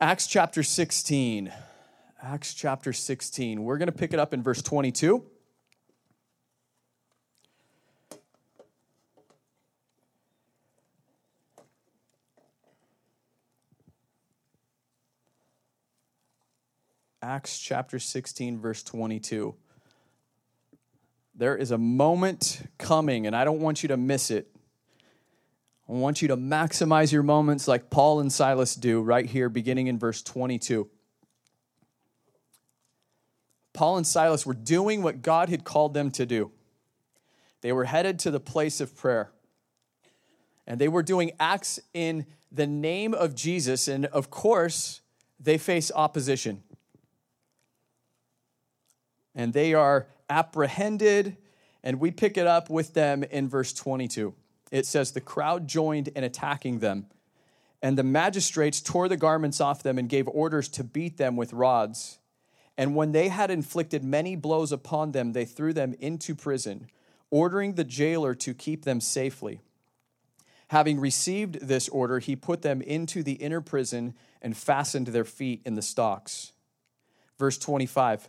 Acts chapter 16. Acts chapter 16. We're going to pick it up in verse 22. Acts chapter 16, verse 22. There is a moment coming, and I don't want you to miss it. I want you to maximize your moments like Paul and Silas do right here, beginning in verse 22. Paul and Silas were doing what God had called them to do. They were headed to the place of prayer. And they were doing acts in the name of Jesus. And of course, they face opposition. And they are apprehended. And we pick it up with them in verse 22 it says, The crowd joined in attacking them, and the magistrates tore the garments off them and gave orders to beat them with rods. And when they had inflicted many blows upon them, they threw them into prison, ordering the jailer to keep them safely. Having received this order, he put them into the inner prison and fastened their feet in the stocks. Verse 25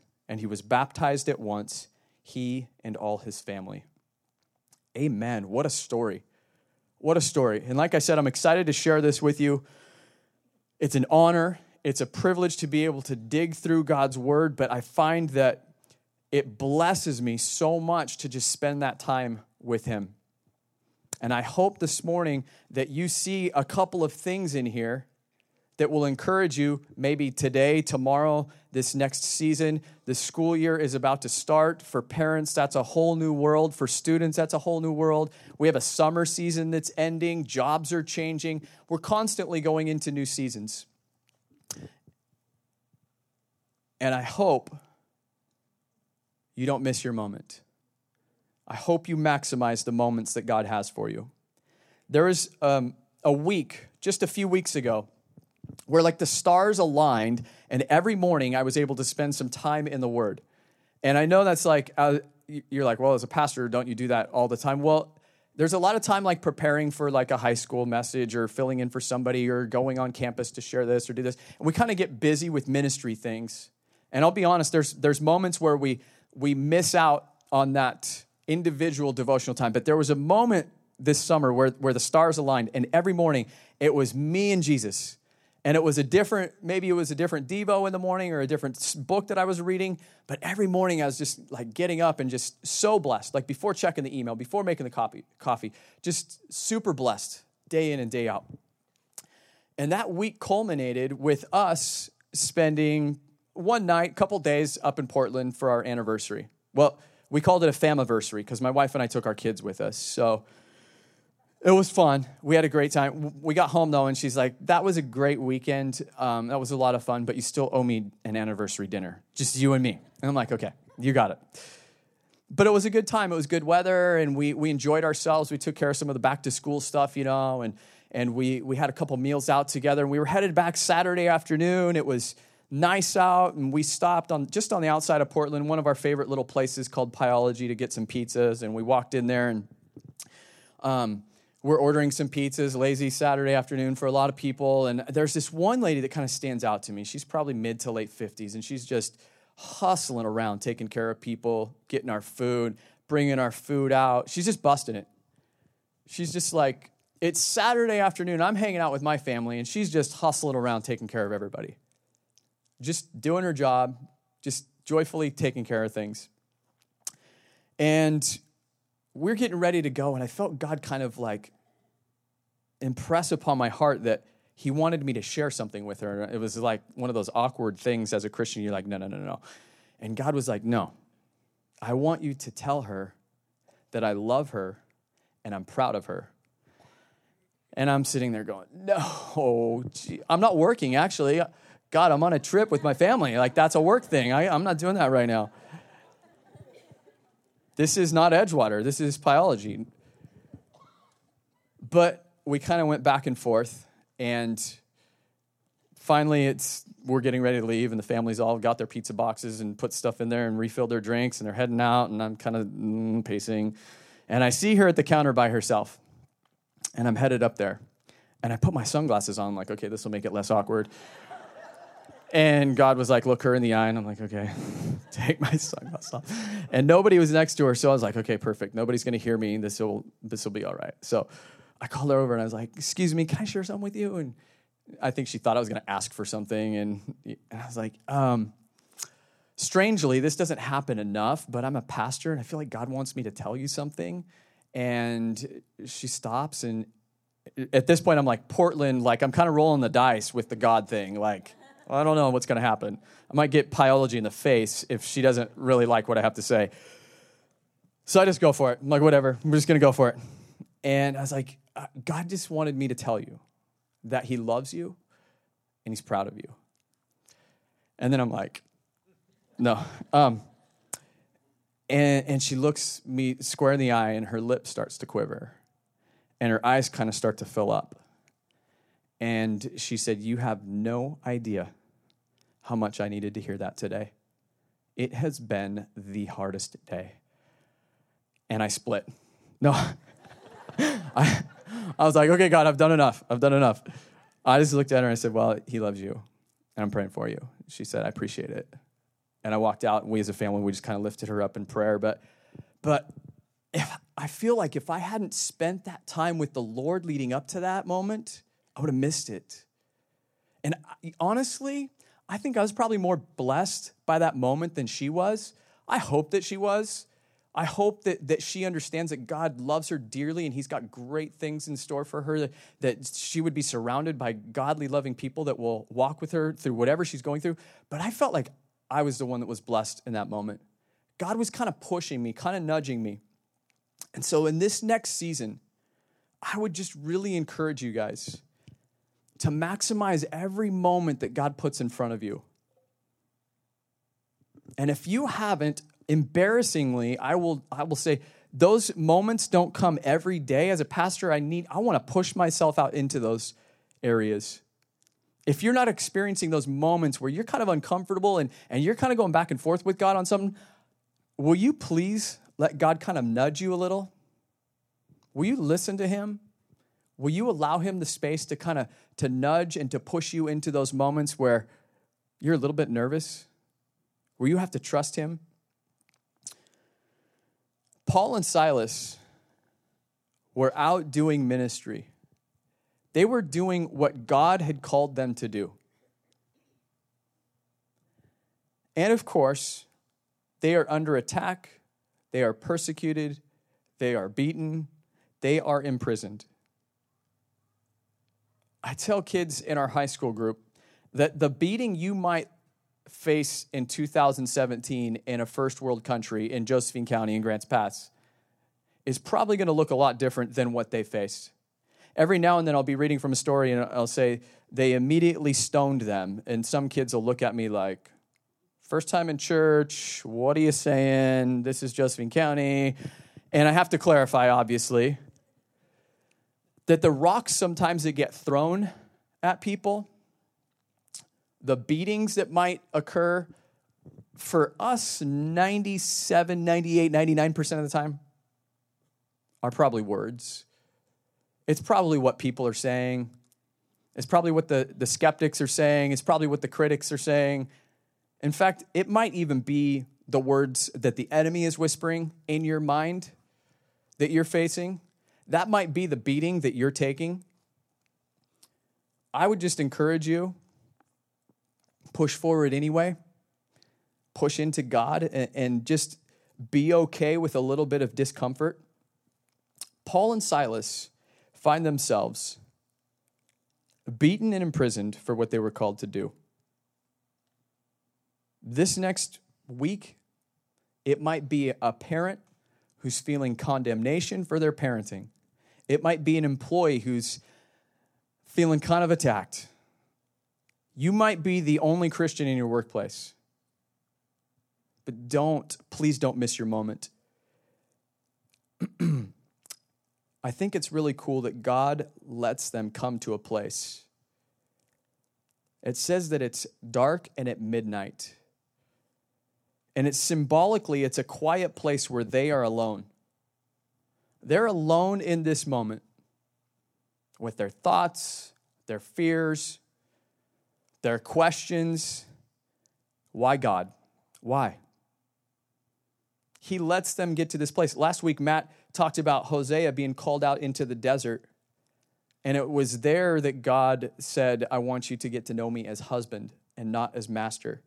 and he was baptized at once, he and all his family. Amen. What a story. What a story. And like I said, I'm excited to share this with you. It's an honor, it's a privilege to be able to dig through God's word, but I find that it blesses me so much to just spend that time with Him. And I hope this morning that you see a couple of things in here that will encourage you maybe today, tomorrow, this next season. The school year is about to start. For parents, that's a whole new world. For students, that's a whole new world. We have a summer season that's ending, jobs are changing. We're constantly going into new seasons. And I hope you don't miss your moment. I hope you maximize the moments that God has for you. There was um, a week, just a few weeks ago, where like the stars aligned and every morning i was able to spend some time in the word. And i know that's like uh, you're like well as a pastor don't you do that all the time? Well there's a lot of time like preparing for like a high school message or filling in for somebody or going on campus to share this or do this. And we kind of get busy with ministry things. And i'll be honest there's there's moments where we we miss out on that individual devotional time. But there was a moment this summer where, where the stars aligned and every morning it was me and jesus and it was a different maybe it was a different devo in the morning or a different book that i was reading but every morning i was just like getting up and just so blessed like before checking the email before making the coffee coffee just super blessed day in and day out. And that week culminated with us spending one night couple days up in portland for our anniversary. Well we called it a famiversary because my wife and i took our kids with us. So it was fun. We had a great time. We got home though, and she's like, "That was a great weekend. Um, that was a lot of fun, but you still owe me an anniversary dinner, just you and me." And I'm like, "Okay, you got it." But it was a good time. It was good weather, and we we enjoyed ourselves. We took care of some of the back to school stuff, you know, and and we we had a couple meals out together. And we were headed back Saturday afternoon. It was nice out, and we stopped on just on the outside of Portland, one of our favorite little places called Pieology, to get some pizzas. And we walked in there and. Um, we're ordering some pizzas, lazy Saturday afternoon for a lot of people. And there's this one lady that kind of stands out to me. She's probably mid to late 50s, and she's just hustling around, taking care of people, getting our food, bringing our food out. She's just busting it. She's just like, it's Saturday afternoon. I'm hanging out with my family, and she's just hustling around, taking care of everybody. just doing her job, just joyfully taking care of things. And we're getting ready to go, and I felt God kind of like impress upon my heart that He wanted me to share something with her. It was like one of those awkward things as a Christian. You're like, no, no, no, no. And God was like, no, I want you to tell her that I love her and I'm proud of her. And I'm sitting there going, no, gee, I'm not working actually. God, I'm on a trip with my family. Like, that's a work thing. I, I'm not doing that right now. This is not Edgewater, this is Pieology. But we kind of went back and forth, and finally, it's we're getting ready to leave, and the families all got their pizza boxes and put stuff in there and refilled their drinks, and they're heading out, and I'm kind of mm, pacing, and I see her at the counter by herself, and I'm headed up there, and I put my sunglasses on, like, okay, this will make it less awkward. And God was like, look her in the eye. And I'm like, okay, take my sunglasses off. And nobody was next to her. So I was like, okay, perfect. Nobody's going to hear me. This will, this will be all right. So I called her over and I was like, excuse me, can I share something with you? And I think she thought I was going to ask for something. And, I was like, um, strangely, this doesn't happen enough, but I'm a pastor and I feel like God wants me to tell you something. And she stops. And at this point, I'm like, Portland, like, I'm kind of rolling the dice with the God thing. Like, I don't know what's going to happen. I might get Pieology in the face if she doesn't really like what I have to say. So I just go for it. I'm like, whatever, I'm just going to go for it. And I was like, uh, God just wanted me to tell you that He loves you and He's proud of you. And then I'm like, no. Um, and, and she looks me square in the eye, and her lip starts to quiver, and her eyes kind of start to fill up. And she said, You have no idea how much I needed to hear that today. It has been the hardest day. And I split. No. I, I was like, okay, God, I've done enough. I've done enough. I just looked at her and I said, Well, he loves you. And I'm praying for you. She said, I appreciate it. And I walked out, and we as a family, we just kind of lifted her up in prayer. But, but if, I feel like if I hadn't spent that time with the Lord leading up to that moment, I would have missed it. And honestly, I think I was probably more blessed by that moment than she was. I hope that she was. I hope that, that she understands that God loves her dearly and He's got great things in store for her, that, that she would be surrounded by godly, loving people that will walk with her through whatever she's going through. But I felt like I was the one that was blessed in that moment. God was kind of pushing me, kind of nudging me. And so in this next season, I would just really encourage you guys to maximize every moment that God puts in front of you. And if you haven't, embarrassingly, I will, I will say, those moments don't come every day. As a pastor, I need, I want to push myself out into those areas. If you're not experiencing those moments where you're kind of uncomfortable and, and you're kind of going back and forth with God on something, will you please let God kind of nudge you a little? Will you listen to Him? Will you allow him the space to kind of to nudge and to push you into those moments where you're a little bit nervous? Where you have to trust him? Paul and Silas were out doing ministry. They were doing what God had called them to do. And of course, they are under attack, they are persecuted, they are beaten, they are imprisoned. I tell kids in our high school group that the beating you might face in 2017 in a first world country in Josephine County in Grants Pass is probably going to look a lot different than what they faced. Every now and then I'll be reading from a story and I'll say they immediately stoned them, and some kids will look at me like, First time in church, what are you saying? This is Josephine County. And I have to clarify, obviously, that the rocks sometimes that get thrown at people, the beatings that might occur, for us, 97, 98, 99% of the time, are probably words. It's probably what people are saying. It's probably what the, the skeptics are saying. It's probably what the critics are saying. In fact, it might even be the words that the enemy is whispering in your mind that you're facing that might be the beating that you're taking. I would just encourage you push forward anyway, push into God, and, and just be okay with a little bit of discomfort. Paul and Silas find themselves beaten and imprisoned for what they were called to do. This next week, it might be a parent who's feeling condemnation for their parenting. It might be an employee who's feeling kind of attacked. You might be the only Christian in your workplace. But don't, please don't miss your moment. I think it's really cool that God lets them come to a place. It says that it's dark and at midnight. And it's symbolically, it's a quiet place where they are alone. They're alone in this moment with their thoughts, their fears, their questions. Why God? Why? He lets them get to this place. Last week, Matt talked about Hosea being called out into the desert. And it was there that God said, I want you to get to know me as husband and not as master.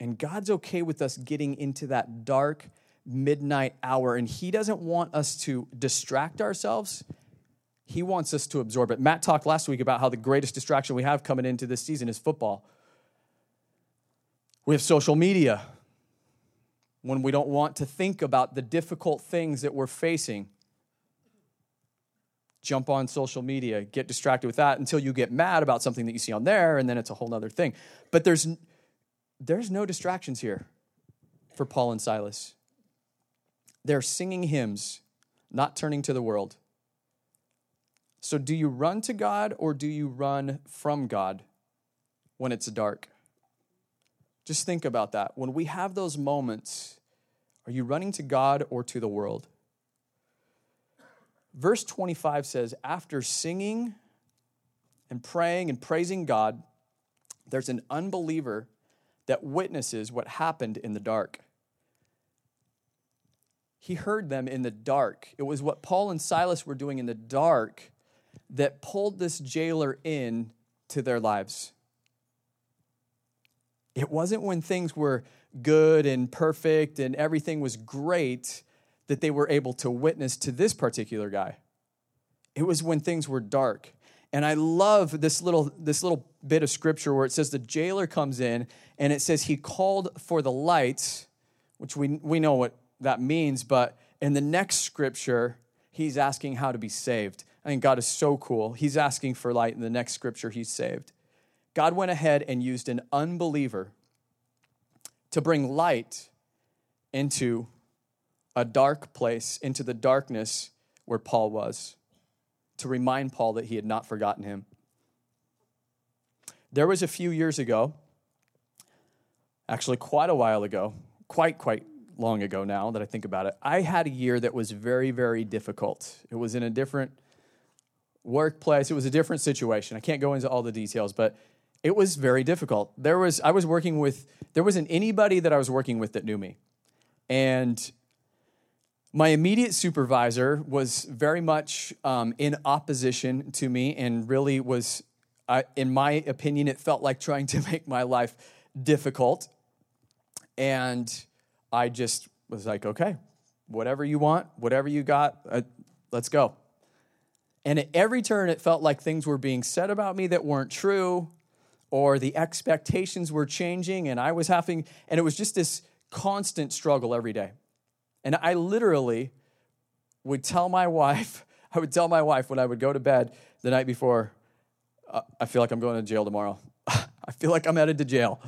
And God's okay with us getting into that dark midnight hour. And He doesn't want us to distract ourselves. He wants us to absorb it. Matt talked last week about how the greatest distraction we have coming into this season is football. We have social media when we don't want to think about the difficult things that we're facing. Jump on social media, get distracted with that until you get mad about something that you see on there, and then it's a whole other thing. But there's there's no distractions here for Paul and Silas. They're singing hymns, not turning to the world. So, do you run to God or do you run from God when it's dark? Just think about that. When we have those moments, are you running to God or to the world? Verse 25 says, After singing and praying and praising God, there's an unbeliever that witnesses what happened in the dark. He heard them in the dark. It was what Paul and Silas were doing in the dark that pulled this jailer in to their lives. It wasn't when things were good and perfect and everything was great that they were able to witness to this particular guy. It was when things were dark. And I love this little, this little bit of scripture where it says the jailer comes in and it says he called for the lights, which we, we know what that means, but in the next scripture, he's asking how to be saved. I think God is so cool. He's asking for light. In the next scripture, he's saved. God went ahead and used an unbeliever to bring light into a dark place, into the darkness where Paul was to remind Paul that he had not forgotten him. There was a few years ago, actually, quite a while ago, quite, quite long ago now that I think about it, I had a year that was very, very difficult. It was in a different workplace, it was a different situation. I can't go into all the details, but it was very difficult. There was I was working with there wasn't anybody that I was working with that knew me. And my immediate supervisor was very much um, in opposition to me and really was, uh, in my opinion, it felt like trying to make my life difficult. And I just was like, okay, whatever you want, whatever you got, uh, let's go. And at every turn, it felt like things were being said about me that weren't true, or the expectations were changing, and I was having, and it was just this constant struggle every day. And I literally would tell my wife, I would tell my wife when I would go to bed the night before, uh, I feel like I'm going to jail tomorrow. I feel like I'm headed to jail.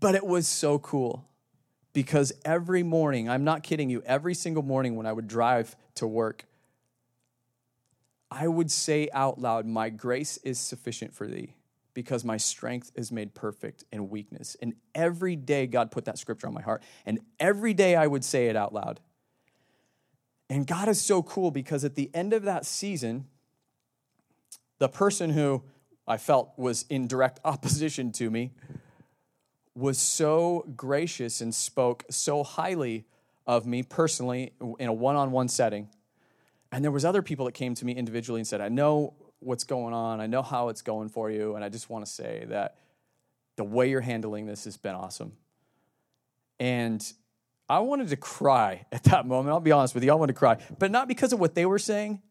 But it was so cool because every morning, I'm not kidding you, every single morning when I would drive to work, I would say out loud, My grace is sufficient for thee because my strength is made perfect in weakness. And every day, God put that scripture on my heart. And every day, I would say it out loud. And God is so cool because at the end of that season, the person who I felt was in direct opposition to me was so gracious and spoke so highly of me personally in a one-on-one setting. And there was other people that came to me individually and said, "I know what's going on. I know how it's going for you. And I just want to say that The way you're handling this has been awesome. And I wanted to cry at that moment. I'll be honest with you, I wanted to cry, but not because of what they were saying,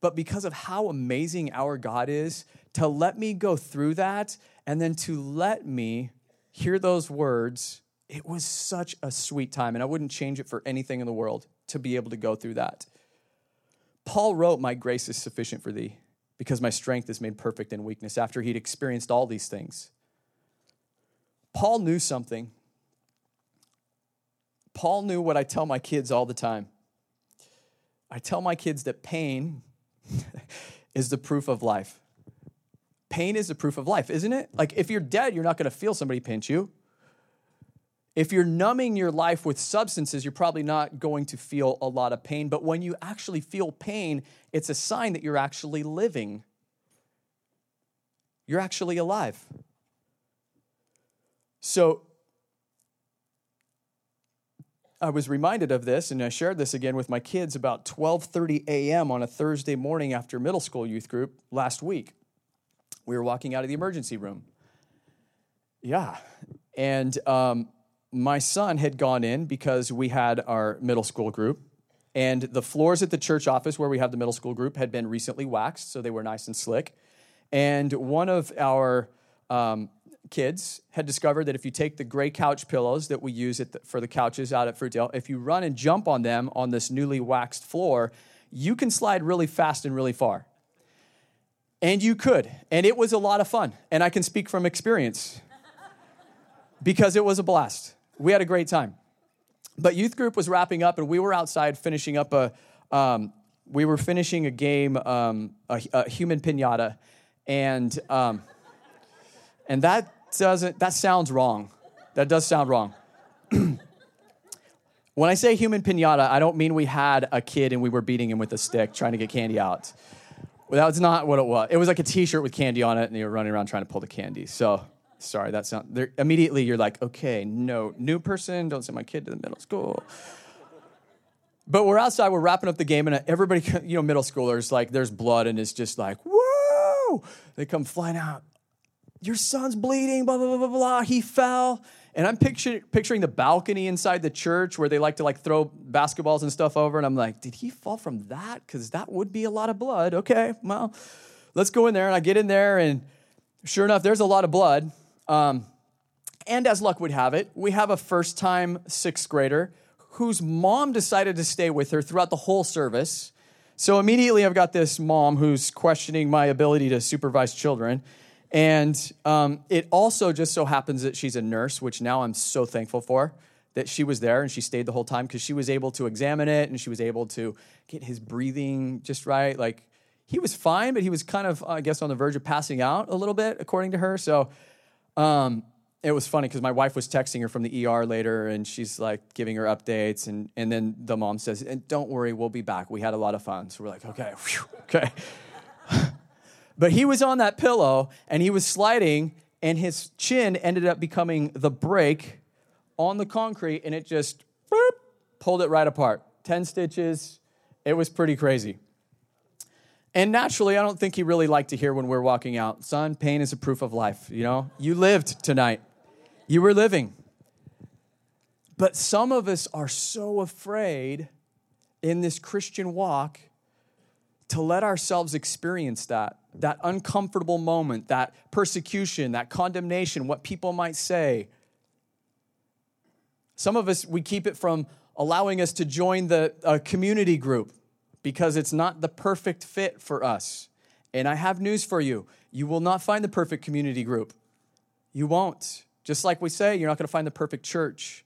but because of how amazing our God is to let me go through that and then to let me hear those words. It was such a sweet time, and I wouldn't change it for anything in the world to be able to go through that. Paul wrote, My grace is sufficient for thee because my strength is made perfect in weakness after he'd experienced all these things. Paul knew something. Paul knew what I tell my kids all the time. I tell my kids that pain is the proof of life. Pain is the proof of life, isn't it? Like if you're dead, you're not going to feel somebody pinch you. If you're numbing your life with substances, you're probably not going to feel a lot of pain. But when you actually feel pain, it's a sign that you're actually living. You're actually alive. So I was reminded of this, and I shared this again with my kids about 12:30 a.m. on a Thursday morning after middle school youth group last week. We were walking out of the emergency room. Yeah, and um, my son had gone in because we had our middle school group, and the floors at the church office where we have the middle school group had been recently waxed, so they were nice and slick. And one of our um, kids had discovered that if you take the gray couch pillows that we use the, for the couches out at Fruitdale, if you run and jump on them on this newly waxed floor, you can slide really fast and really far. And you could. And it was a lot of fun. And I can speak from experience because it was a blast. We had a great time. But youth group was wrapping up, and we were outside finishing up a. Um, we were finishing a game, um, a, a, human pinata, and um, and that doesn't, that sounds wrong. That does sound wrong. when I say human pinata, I don't mean we had a kid and we were beating him with a stick trying to get candy out. Well, was not what it was. It was like a T-shirt with candy on it, and you were running around trying to pull the candy. So, sorry, that sound. Immediately, you're like, okay, no, new person, don't send my kid to the middle school. But we're outside, we're wrapping up the game, and everybody, you know, middle schoolers, like, there's blood, and it's just like, whoa! They come flying out your son's bleeding, blah, blah, blah, blah, blah. He fell. And I'm picture, picturing the balcony inside the church where they like to like throw basketballs and stuff over. And I'm like, did he fall from that? Because that would be a lot of blood. Okay, well, let's go in there. And I get in there, and sure enough, there's a lot of blood. Um, and as luck would have it, we have a first time sixth grader whose mom decided to stay with her throughout the whole service. So immediately, I've got this mom who's questioning my ability to supervise children. And um, it also just so happens that she's a nurse, which now I'm so thankful for that she was there and she stayed the whole time because she was able to examine it and she was able to get his breathing just right. Like he was fine, but he was kind of, I guess, on the verge of passing out a little bit, according to her. So um, it was funny because my wife was texting her from the ER later and she's like giving her updates. And, and then the mom says, and don't worry, we'll be back. We had a lot of fun. So we're like, okay, whew, okay. But he was on that pillow and he was sliding, and his chin ended up becoming the break on the concrete, and it just pulled it right apart. 10 stitches. It was pretty crazy. And naturally, I don't think he really liked to hear when we are walking out, son, pain is a proof of life. You know, you lived tonight, you were living. But some of us are so afraid in this Christian walk to let ourselves experience that, that uncomfortable moment, that persecution, that condemnation, what people might say. Some of us, we keep it from allowing us to join the community group because it's not the perfect fit for us. And I have news for you you will not find the perfect community group. You won't. Just like we say, you're not going to find the perfect church.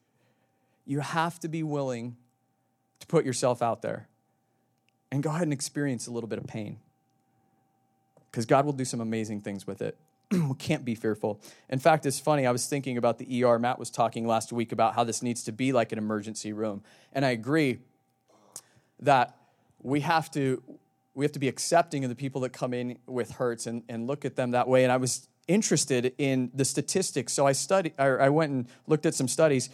You have to be willing to put yourself out there and go ahead and experience a little bit of pain. Because God will do some amazing things with it. we can't be fearful. In fact, it's funny. I was thinking about the ER. Matt was talking last week about how this needs to be like an emergency room. And I agree that we have to we have to be accepting of the people that come in with hurts and, and look at them that way. And I was interested in the statistics. So I studied I went and looked at some studies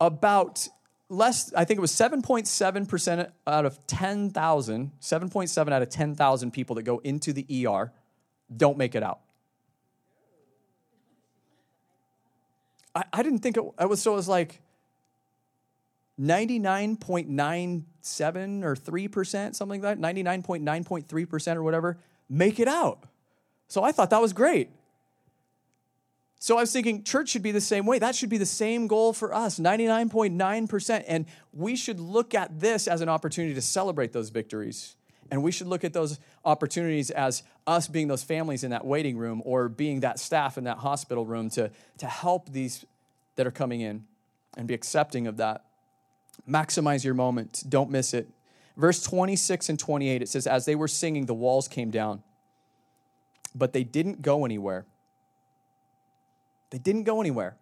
about less, I think it was 7.7% out of 10,000, 7.7 out of 10,000 people that go into the ER don't make it out. I, I didn't think it, it was so. It was like 99.97 or 3%, something like that, 99.9.3% or whatever, make it out. So I thought that was great. So I was thinking church should be the same way. That should be the same goal for us 99.9%. And we should look at this as an opportunity to celebrate those victories. And we should look at those opportunities as us being those families in that waiting room or being that staff in that hospital room to, to help these that are coming in and be accepting of that. Maximize your moment, don't miss it. Verse 26 and 28, it says, As they were singing, the walls came down, but they didn't go anywhere. They didn't go anywhere.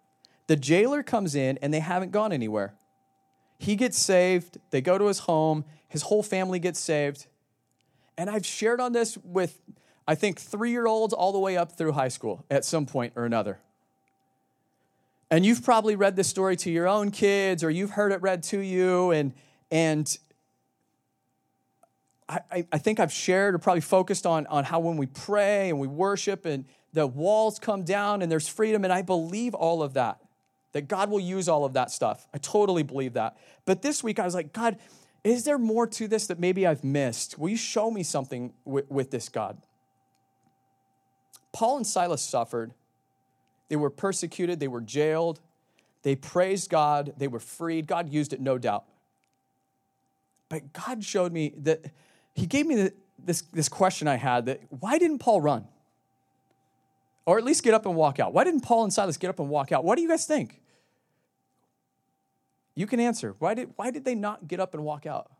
The jailer comes in and they haven't gone anywhere. He gets saved, they go to his home, his whole family gets saved. And I've shared on this with, I think, three year olds all the way up through high school at some point or another. And you've probably read this story to your own kids or you've heard it read to you. And, and I, I think I've shared or probably focused on, on how when we pray and we worship and the walls come down and there's freedom. And I believe all of that, that God will use all of that stuff. I totally believe that. But this week I was like, God, is there more to this that maybe I've missed? Will you show me something with, with this, God? Paul and Silas suffered they were persecuted, they were jailed, they praised God, they were freed. God used it, no doubt. But God showed me that He gave me the, this, this question I had that why didn't Paul run? Or at least get up and walk out. Why didn't Paul and Silas get up and walk out? What do you guys think? You can answer. Why did, why did they not get up and walk out?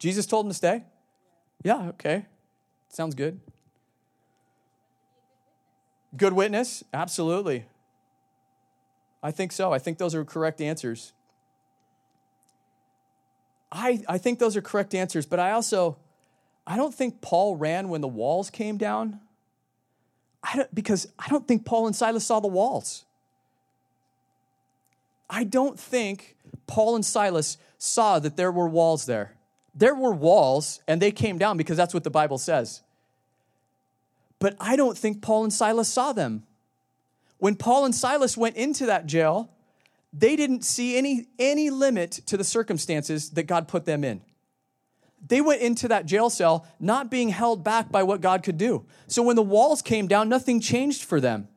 Jesus told them to stay? Yeah, okay. Sounds good. Good witness? Absolutely. I think so. I think those are correct answers. I, I think those are correct answers, but I also I don't think Paul ran when the walls came down. I don't, because I don't think Paul and Silas saw the walls. I don't think Paul and Silas saw that there were walls there. There were walls, and they came down because that's what the Bible says. But I don't think Paul and Silas saw them. When Paul and Silas went into that jail, they didn't see any, any limit to the circumstances that God put them in. They went into that jail cell not being held back by what God could do. So when the walls came down, nothing changed for them.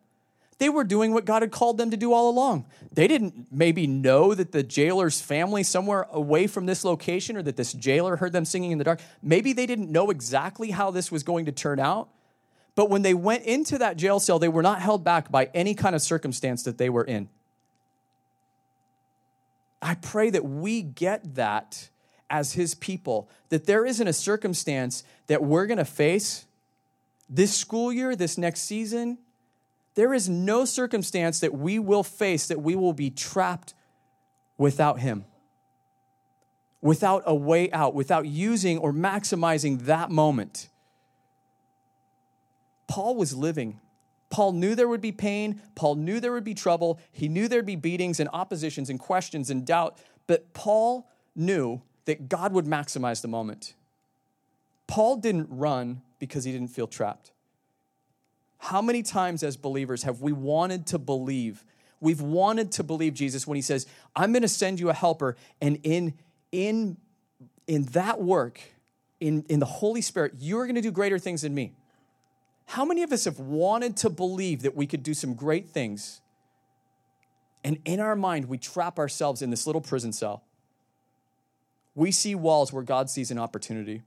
They were doing what God had called them to do all along. They didn't maybe know that the jailer's family somewhere away from this location or that this jailer heard them singing in the dark. Maybe they didn't know exactly how this was going to turn out. But when they went into that jail cell, they were not held back by any kind of circumstance that they were in. I pray that we get that as his people, that there isn't a circumstance that we're going to face this school year, this next season. There is no circumstance that we will face that we will be trapped without him, without a way out, without using or maximizing that moment. Paul was living. Paul knew there would be pain. Paul knew there would be trouble. He knew there'd be beatings and oppositions and questions and doubt. But Paul knew that God would maximize the moment. Paul didn't run because he didn't feel trapped. How many times as believers have we wanted to believe? We've wanted to believe Jesus when he says, I'm going to send you a helper, and in, in, in that work, in, in the Holy Spirit, you're going to do greater things than me. How many of us have wanted to believe that we could do some great things? And in our mind, we trap ourselves in this little prison cell. We see walls where God sees an opportunity.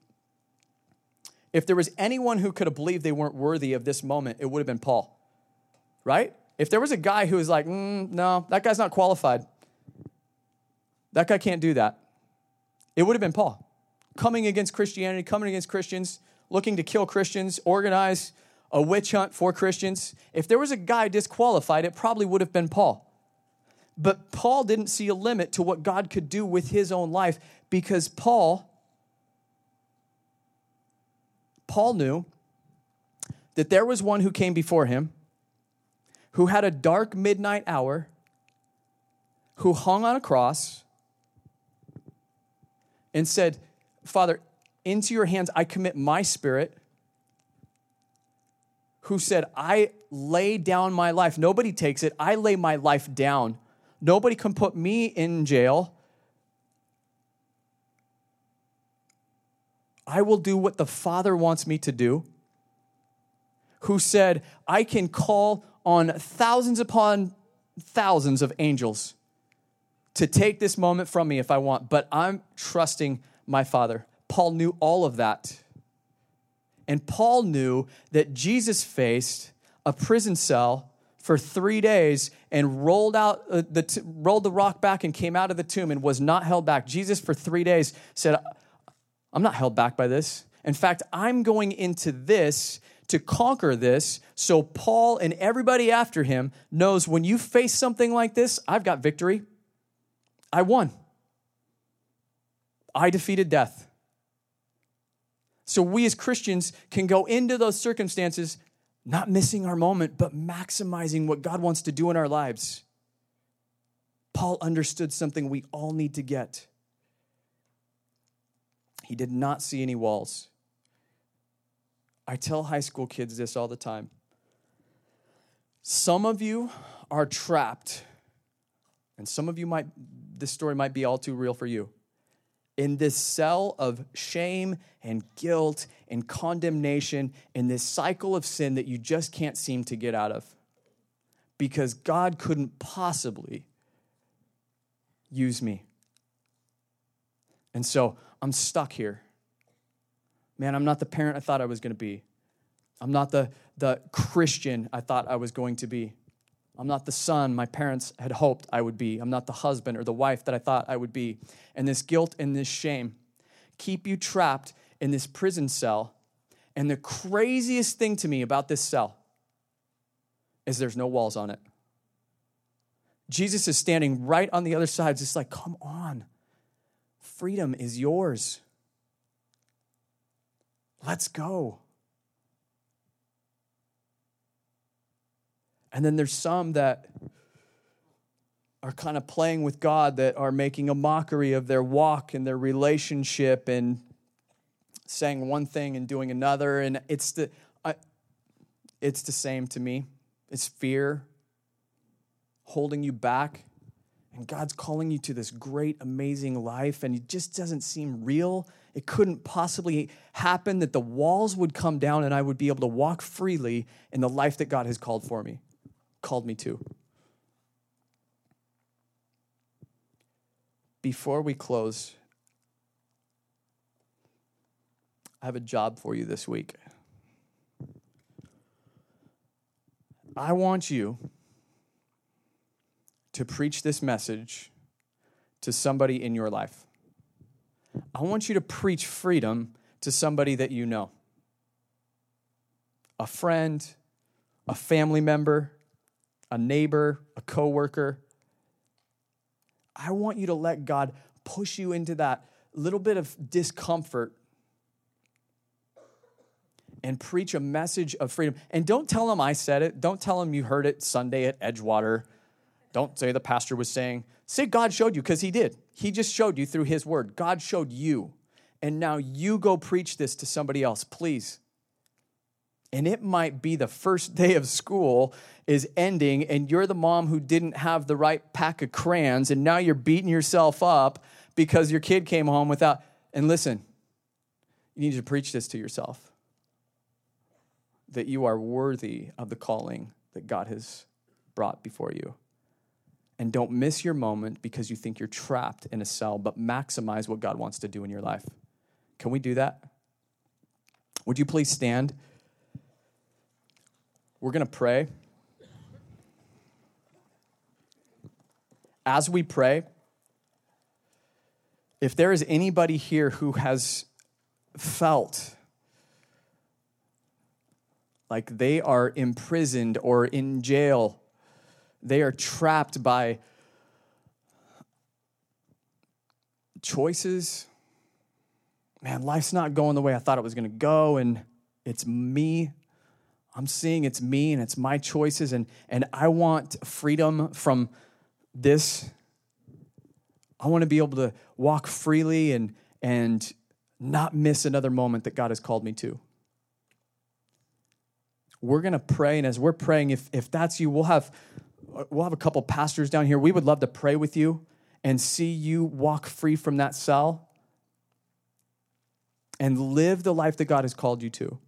If there was anyone who could have believed they weren't worthy of this moment, it would have been Paul, right? If there was a guy who was like, mm, no, that guy's not qualified, that guy can't do that, it would have been Paul. Coming against Christianity, coming against Christians, looking to kill Christians, organize a witch hunt for Christians. If there was a guy disqualified, it probably would have been Paul. But Paul didn't see a limit to what God could do with his own life because Paul Paul knew that there was one who came before him who had a dark midnight hour who hung on a cross and said, "Father, into your hands I commit my spirit." who said, I lay down my life. Nobody takes it. I lay my life down. Nobody can put me in jail. I will do what the Father wants me to do. Who said, I can call on thousands upon thousands of angels to take this moment from me if I want, but I'm trusting my Father. Paul knew all of that. And Paul knew that Jesus faced a prison cell for three days and rolled out uh, the t- rolled the rock back and came out of the tomb and was not held back. Jesus for three days said, "I'm not held back by this. In fact, I'm going into this to conquer this. So Paul and everybody after him knows when you face something like this, I've got victory. I won. I defeated death. So we as Christians can go into those circumstances not missing our moment, but maximizing what God wants to do in our lives. Paul understood something we all need to get. He did not see any walls. I tell high school kids this all the time. Some of you are trapped, and some of you might, this story might be all too real for you in this cell of shame and guilt and condemnation, in this cycle of sin that you just can't seem to get out of. Because God couldn't possibly use me. And so I'm stuck here. Man, I'm not the parent I thought I was going to be. I'm not the, the Christian I thought I was going to be. I'm not the son my parents had hoped I would be. I'm not the husband or the wife that I thought I would be. And this guilt and this shame keep you trapped in this prison cell. And the craziest thing to me about this cell is there's no walls on it. Jesus is standing right on the other side, just like, come on. Freedom is yours. Let's go. And then there's some that are kind of playing with God that are making a mockery of their walk and their relationship and saying one thing and doing another. And it's the, I, it's the same to me. It's fear holding you back. And God's calling you to this great, amazing life, and it just doesn't seem real. It couldn't possibly happen that the walls would come down and I would be able to walk freely in the life that God has called for me called me to. Before we close, I have a job for you this week. I want you to preach this message to somebody in your life. I want you to preach freedom to somebody that you know a friend, a family member, a neighbor, a coworker. I want you to let God push you into that little bit of discomfort and preach a message of freedom. And don't tell them I said it. Don't tell them you heard it Sunday at Edgewater. Don't say the pastor was saying. Say God showed you because he did. He just showed you through his word. God showed you. And now you go preach this to somebody else, please and it might be the first day of school is ending and you're the mom who didn't have the right pack of crayons and now you're beating yourself up because your kid came home without and listen you need to preach this to yourself that you are worthy of the calling that God has brought before you. And don't miss your moment because you think you're trapped in a cell but maximize what God wants to do in your life. Can we do that? Would you please stand we're going to pray. As we pray, if there is anybody here who has felt like they are imprisoned or in jail, they are trapped by choices. Man, life's not going the way I thought it was going to go, and it's me I'm seeing it's me and it's my choices, and, and I want freedom from this. I want to be able to walk freely and, and not miss another moment that God has called me to. we're going to pray. And as we're praying, if, if that's you, we'll have, we'll have a couple pastors down here. We would love to pray with you and see you walk free from that cell and live the life that God has called you to.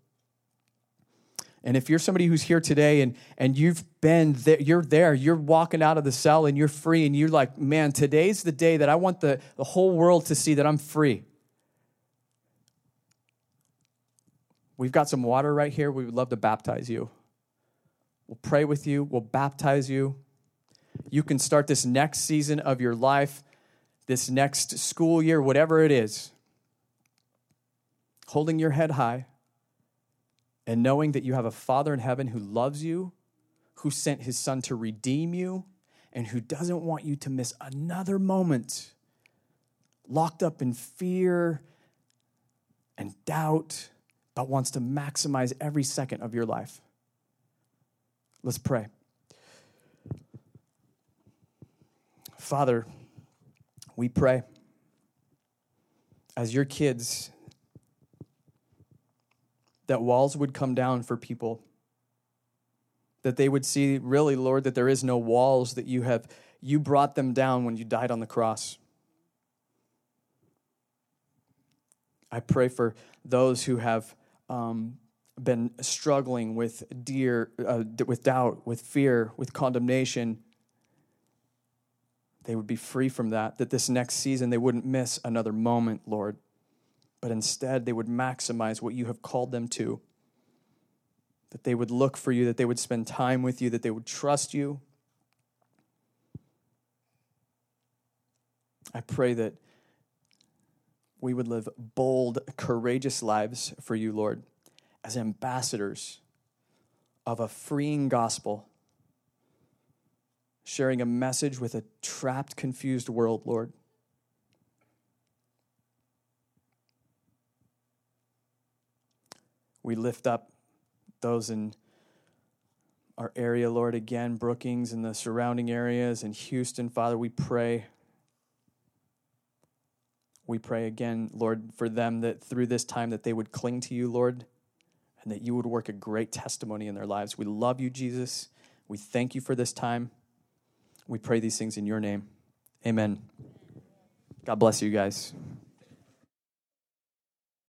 And if you're somebody who's here today and, and you've been there, you're there, you're walking out of the cell and you're free, and you're like, man, today's the day that I want the, the whole world to see that I'm free. We've got some water right here. We would love to baptize you. We'll pray with you, we'll baptize you. You can start this next season of your life, this next school year, whatever it is, holding your head high and knowing that you have a Father in heaven who loves you, who sent his Son to redeem you, and who doesn't want you to miss another moment locked up in fear and doubt, but wants to maximize every second of your life. Let's pray. Father, we pray as your kids that walls would come down for people. That they would see, really, Lord, that there is no walls, that you have, you brought them down when you died on the cross. I pray for those who have um, been struggling with dear, uh, with doubt, with fear, with condemnation. They would be free from that. That this next season they wouldn't miss another moment, Lord but instead they would maximize what you have called them to. That they would look for you, that they would spend time with you, that they would trust you. I pray that we would live bold, courageous lives for you, Lord, as ambassadors of a freeing gospel, sharing a message with a trapped, confused world, Lord. We lift up those in our area, Lord, again, Brookings and the surrounding areas, and Houston, Father, we pray. We pray again, Lord, for them that through this time that they would cling to you, Lord, and that you would work a great testimony in their lives. We love you, Jesus. We thank you for this time. We pray these things in your name. Amen. God bless you guys.